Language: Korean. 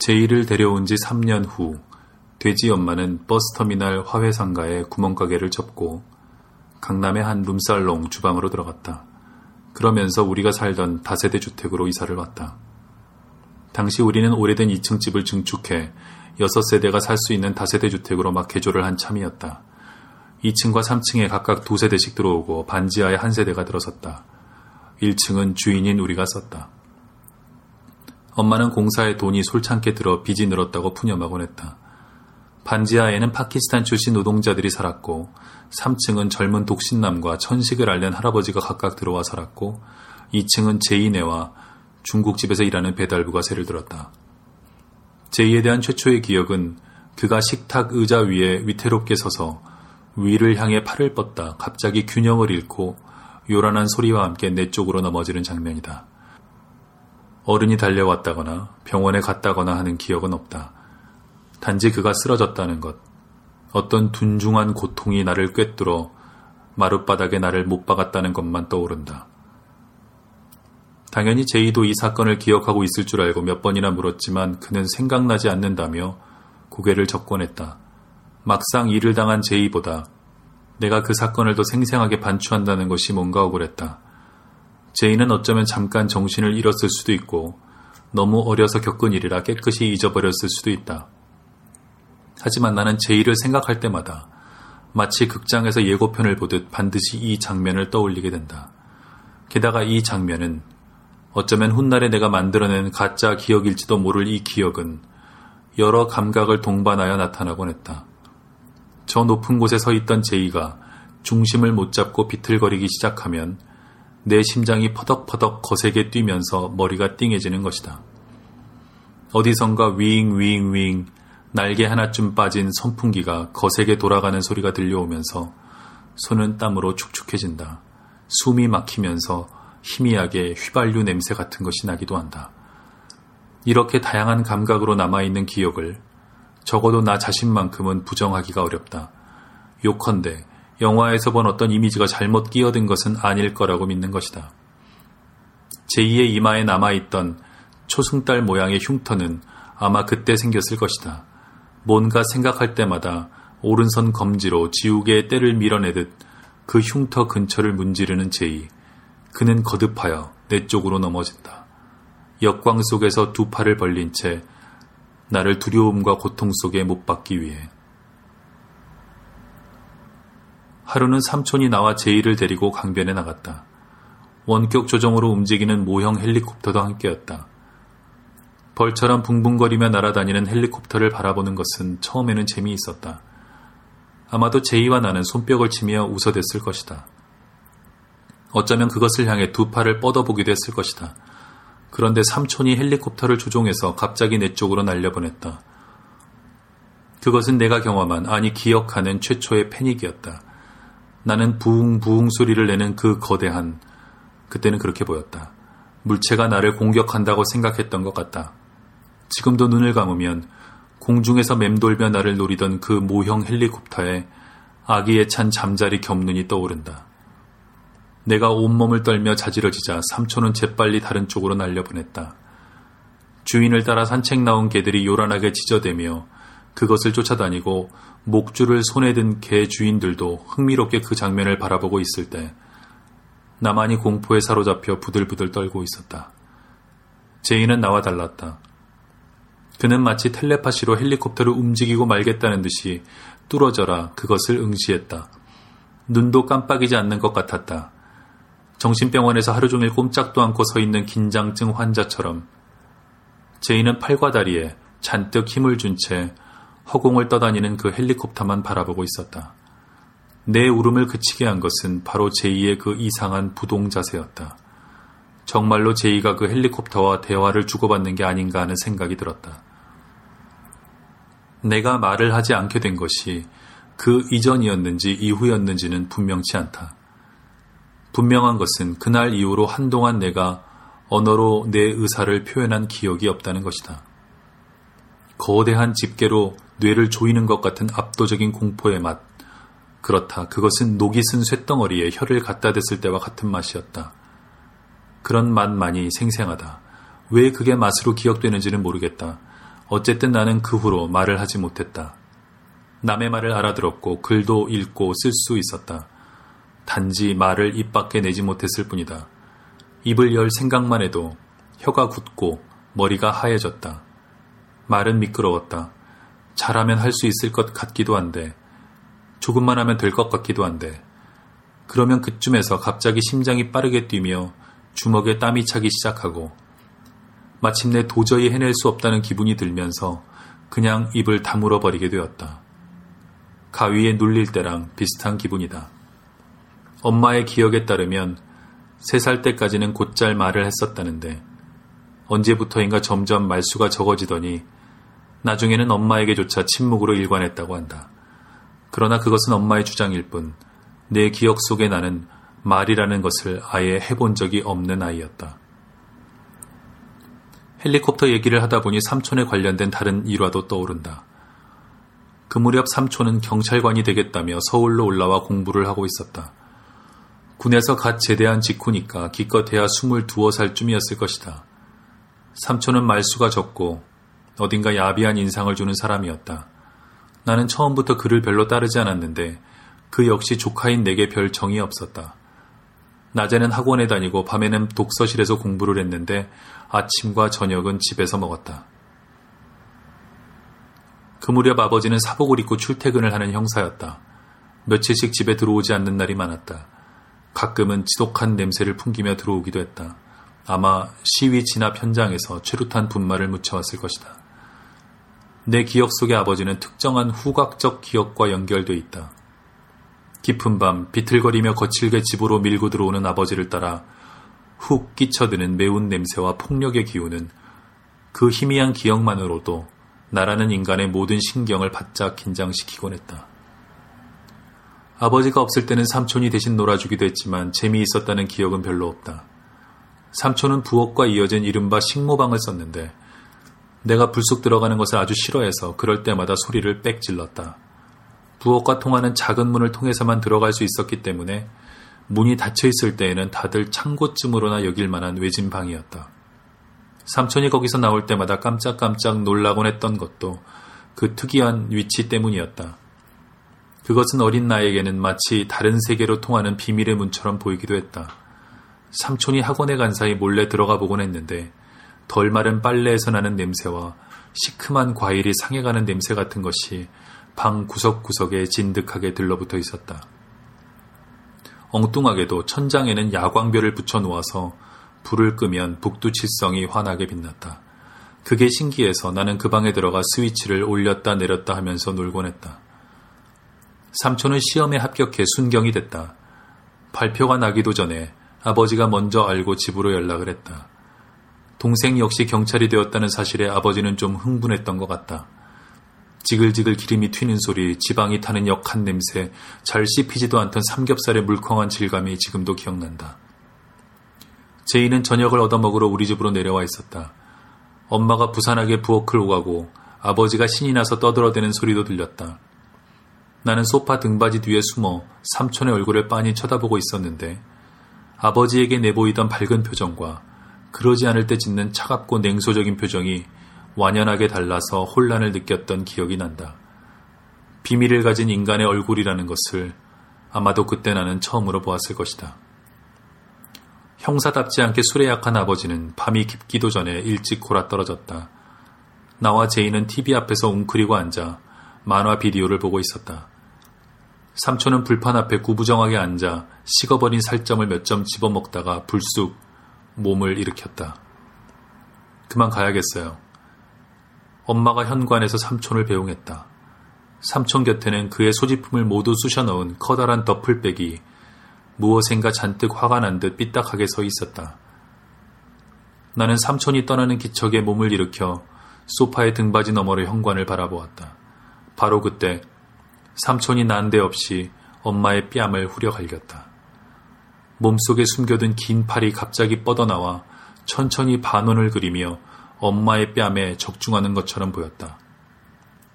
제이를 데려온 지 3년 후 돼지 엄마는 버스터미널 화훼상가에 구멍가게를 접고 강남의 한 룸살롱 주방으로 들어갔다. 그러면서 우리가 살던 다세대 주택으로 이사를 왔다. 당시 우리는 오래된 2층 집을 증축해 6세대가 살 수 있는 다세대 주택으로 막 개조를 한 참이었다. 2층과 3층에 각각 두 세대씩 들어오고 반지하에 한 세대가 들어섰다. 1층은 주인인 우리가 썼다. 엄마는 공사에 돈이 솔창게 들어 빚이 늘었다고 푸념하곤 했다. 반지하에는 파키스탄 출신 노동자들이 살았고 3층은 젊은 독신남과 천식을 앓는 할아버지가 각각 들어와 살았고 2층은 제이네와 중국집에서 일하는 배달부가 새를 들었다. 제이에 대한 최초의 기억은 그가 식탁 의자 위에 위태롭게 서서 위를 향해 팔을 뻗다 갑자기 균형을 잃고 요란한 소리와 함께 내 쪽으로 넘어지는 장면이다. 어른이 달려왔다거나 병원에 갔다거나 하는 기억은 없다. 단지 그가 쓰러졌다는 것. 어떤 둔중한 고통이 나를 꿰뚫어 마룻바닥에 나를 못 박았다는 것만 떠오른다. 당연히 제이도 이 사건을 기억하고 있을 줄 알고 몇 번이나 물었지만 그는 생각나지 않는다며 고개를 접곤했다. 막상 일을 당한 제이보다 내가 그 사건을 더 생생하게 반추한다는 것이 뭔가 억울했다. 제이는 어쩌면 잠깐 정신을 잃었을 수도 있고 너무 어려서 겪은 일이라 깨끗이 잊어버렸을 수도 있다. 하지만 나는 제이를 생각할 때마다 마치 극장에서 예고편을 보듯 반드시 이 장면을 떠올리게 된다. 게다가 이 장면은 어쩌면 훗날에 내가 만들어낸 가짜 기억일지도 모를 이 기억은 여러 감각을 동반하여 나타나곤 했다. 저 높은 곳에 서 있던 제이가 중심을 못 잡고 비틀거리기 시작하면 내 심장이 퍼덕퍼덕 거세게 뛰면서 머리가 띵해지는 것이다. 어디선가 윙, 윙, 윙, 날개 하나쯤 빠진 선풍기가 거세게 돌아가는 소리가 들려오면서 손은 땀으로 축축해진다. 숨이 막히면서 희미하게 휘발유 냄새 같은 것이 나기도 한다. 이렇게 다양한 감각으로 남아있는 기억을 적어도 나 자신만큼은 부정하기가 어렵다. 요컨대 영화에서 본 어떤 이미지가 잘못 끼어든 것은 아닐 거라고 믿는 것이다. 제2의 이마에 남아있던 초승달 모양의 흉터는 아마 그때 생겼을 것이다. 뭔가 생각할 때마다 오른손 검지로 지우개의 때를 밀어내듯 그 흉터 근처를 문지르는 제이. 그는 거듭하여 내 쪽으로 넘어진다. 역광 속에서 두 팔을 벌린 채 나를 두려움과 고통 속에 못 박기 위해. 하루는 삼촌이 나와 제이를 데리고 강변에 나갔다. 원격 조정으로 움직이는 모형 헬리콥터도 함께였다. 벌처럼 붕붕거리며 날아다니는 헬리콥터를 바라보는 것은 처음에는 재미있었다. 아마도 제이와 나는 손뼉을 치며 웃어댔을 것이다. 어쩌면 그것을 향해 두 팔을 뻗어보기도 했을 것이다. 그런데 삼촌이 헬리콥터를 조종해서 갑자기 내 쪽으로 날려보냈다. 그것은 내가 경험한, 아니 기억하는 최초의 패닉이었다. 나는 부웅부웅 소리를 내는 그 거대한, 그때는 그렇게 보였다. 물체가 나를 공격한다고 생각했던 것 같다. 지금도 눈을 감으면 공중에서 맴돌며 나를 노리던 그 모형 헬리콥터에 아기에 찬 잠자리 겹눈이 떠오른다. 내가 온몸을 떨며 자지러지자 삼촌은 재빨리 다른 쪽으로 날려보냈다. 주인을 따라 산책 나온 개들이 요란하게 짖어대며 그것을 쫓아다니고 목줄을 손에 든 개 주인들도 흥미롭게 그 장면을 바라보고 있을 때 나만이 공포에 사로잡혀 부들부들 떨고 있었다. 제이는 나와 달랐다. 그는 마치 텔레파시로 헬리콥터를 움직이고 말겠다는 듯이 뚫어져라 그것을 응시했다. 눈도 깜빡이지 않는 것 같았다. 정신병원에서 하루 종일 꼼짝도 않고 서 있는 긴장증 환자처럼 제이는 팔과 다리에 잔뜩 힘을 준 채 허공을 떠다니는 그 헬리콥터만 바라보고 있었다. 내 울음을 그치게 한 것은 바로 제이의 그 이상한 부동 자세였다. 정말로 제이가 그 헬리콥터와 대화를 주고받는 게 아닌가 하는 생각이 들었다. 내가 말을 하지 않게 된 것이 그 이전이었는지 이후였는지는 분명치 않다. 분명한 것은 그날 이후로 한동안 내가 언어로 내 의사를 표현한 기억이 없다는 것이다. 거대한 집게로 뇌를 조이는 것 같은 압도적인 공포의 맛. 그렇다. 그것은 녹이 쓴 쇳덩어리에 혀를 갖다 댔을 때와 같은 맛이었다. 그런 맛만이 생생하다. 왜 그게 맛으로 기억되는지는 모르겠다. 어쨌든 나는 그 후로 말을 하지 못했다. 남의 말을 알아들었고 글도 읽고 쓸 수 있었다. 단지 말을 입 밖에 내지 못했을 뿐이다. 입을 열 생각만 해도 혀가 굳고 머리가 하얘졌다. 말은 미끄러웠다. 잘하면 할 수 있을 것 같기도 한데, 조금만 하면 될 것 같기도 한데, 그러면 그쯤에서 갑자기 심장이 빠르게 뛰며 주먹에 땀이 차기 시작하고, 마침내 도저히 해낼 수 없다는 기분이 들면서 그냥 입을 다물어 버리게 되었다. 가위에 눌릴 때랑 비슷한 기분이다. 엄마의 기억에 따르면 세 살 때까지는 곧잘 말을 했었다는데 언제부터인가 점점 말수가 적어지더니 나중에는 엄마에게조차 침묵으로 일관했다고 한다. 그러나 그것은 엄마의 주장일 뿐 내 기억 속에 나는 말이라는 것을 아예 해본 적이 없는 아이였다. 헬리콥터 얘기를 하다 보니 삼촌에 관련된 다른 일화도 떠오른다. 그 무렵 삼촌은 경찰관이 되겠다며 서울로 올라와 공부를 하고 있었다. 군에서 갓 제대한 직후니까 기껏해야 22살쯤이었을 것이다. 삼촌은 말수가 적고 어딘가 야비한 인상을 주는 사람이었다. 나는 처음부터 그를 별로 따르지 않았는데 그 역시 조카인 내게 별 정이 없었다. 낮에는 학원에 다니고 밤에는 독서실에서 공부를 했는데 아침과 저녁은 집에서 먹었다. 그 무렵 아버지는 사복을 입고 출퇴근을 하는 형사였다. 며칠씩 집에 들어오지 않는 날이 많았다. 가끔은 지독한 냄새를 풍기며 들어오기도 했다. 아마 시위 진압 현장에서 최루탄 분말을 묻혀왔을 것이다. 내 기억 속의 아버지는 특정한 후각적 기억과 연결돼 있다. 깊은 밤 비틀거리며 거칠게 집으로 밀고 들어오는 아버지를 따라 훅 끼쳐드는 매운 냄새와 폭력의 기운은 그 희미한 기억만으로도 나라는 인간의 모든 신경을 바짝 긴장시키곤 했다. 아버지가 없을 때는 삼촌이 대신 놀아주기도 했지만 재미있었다는 기억은 별로 없다. 삼촌은 부엌과 이어진 이른바 식모방을 썼는데 내가 불쑥 들어가는 것을 아주 싫어해서 그럴 때마다 소리를 빽 질렀다. 부엌과 통하는 작은 문을 통해서만 들어갈 수 있었기 때문에 문이 닫혀 있을 때에는 다들 창고쯤으로나 여길 만한 외진 방이었다. 삼촌이 거기서 나올 때마다 깜짝깜짝 놀라곤 했던 것도 그 특이한 위치 때문이었다. 그것은 어린 나에게는 마치 다른 세계로 통하는 비밀의 문처럼 보이기도 했다. 삼촌이 학원에 간 사이 몰래 들어가 보곤 했는데 덜 마른 빨래에서 나는 냄새와 시큼한 과일이 상해가는 냄새 같은 것이 방 구석구석에 진득하게 들러붙어 있었다. 엉뚱하게도 천장에는 야광별을 붙여 놓아서 불을 끄면 북두칠성이 환하게 빛났다. 그게 신기해서 나는 그 방에 들어가 스위치를 올렸다 내렸다 하면서 놀곤 했다. 삼촌은 시험에 합격해 순경이 됐다. 발표가 나기도 전에 아버지가 먼저 알고 집으로 연락을 했다. 동생 역시 경찰이 되었다는 사실에 아버지는 좀 흥분했던 것 같다. 지글지글 기름이 튀는 소리, 지방이 타는 역한 냄새, 잘 씹히지도 않던 삼겹살의 물컹한 질감이 지금도 기억난다. 제이는 저녁을 얻어먹으러 우리 집으로 내려와 있었다. 엄마가 부산하게 부엌을 오가고 아버지가 신이 나서 떠들어대는 소리도 들렸다. 나는 소파 등받이 뒤에 숨어 삼촌의 얼굴을 빤히 쳐다보고 있었는데 아버지에게 내보이던 밝은 표정과 그러지 않을 때 짓는 차갑고 냉소적인 표정이 완연하게 달라서 혼란을 느꼈던 기억이 난다. 비밀을 가진 인간의 얼굴이라는 것을 아마도 그때 나는 처음으로 보았을 것이다. 형사답지 않게 술에 약한 아버지는 밤이 깊기도 전에 일찍 골아 떨어졌다. 나와 제이는 TV 앞에서 웅크리고 앉아 만화 비디오를 보고 있었다. 삼촌은 불판 앞에 구부정하게 앉아 식어버린 살점을 몇 점 집어먹다가 불쑥 몸을 일으켰다. 그만 가야겠어요. 엄마가 현관에서 삼촌을 배웅했다. 삼촌 곁에는 그의 소지품을 모두 쑤셔 넣은 커다란 더플백이 무엇인가 잔뜩 화가 난 듯 삐딱하게 서 있었다. 나는 삼촌이 떠나는 기척에 몸을 일으켜 소파의 등받이 너머로 현관을 바라보았다. 바로 그때 삼촌이 난데없이 엄마의 뺨을 후려 갈겼다. 몸속에 숨겨둔 긴 팔이 갑자기 뻗어나와 천천히 반원을 그리며 엄마의 뺨에 적중하는 것처럼 보였다.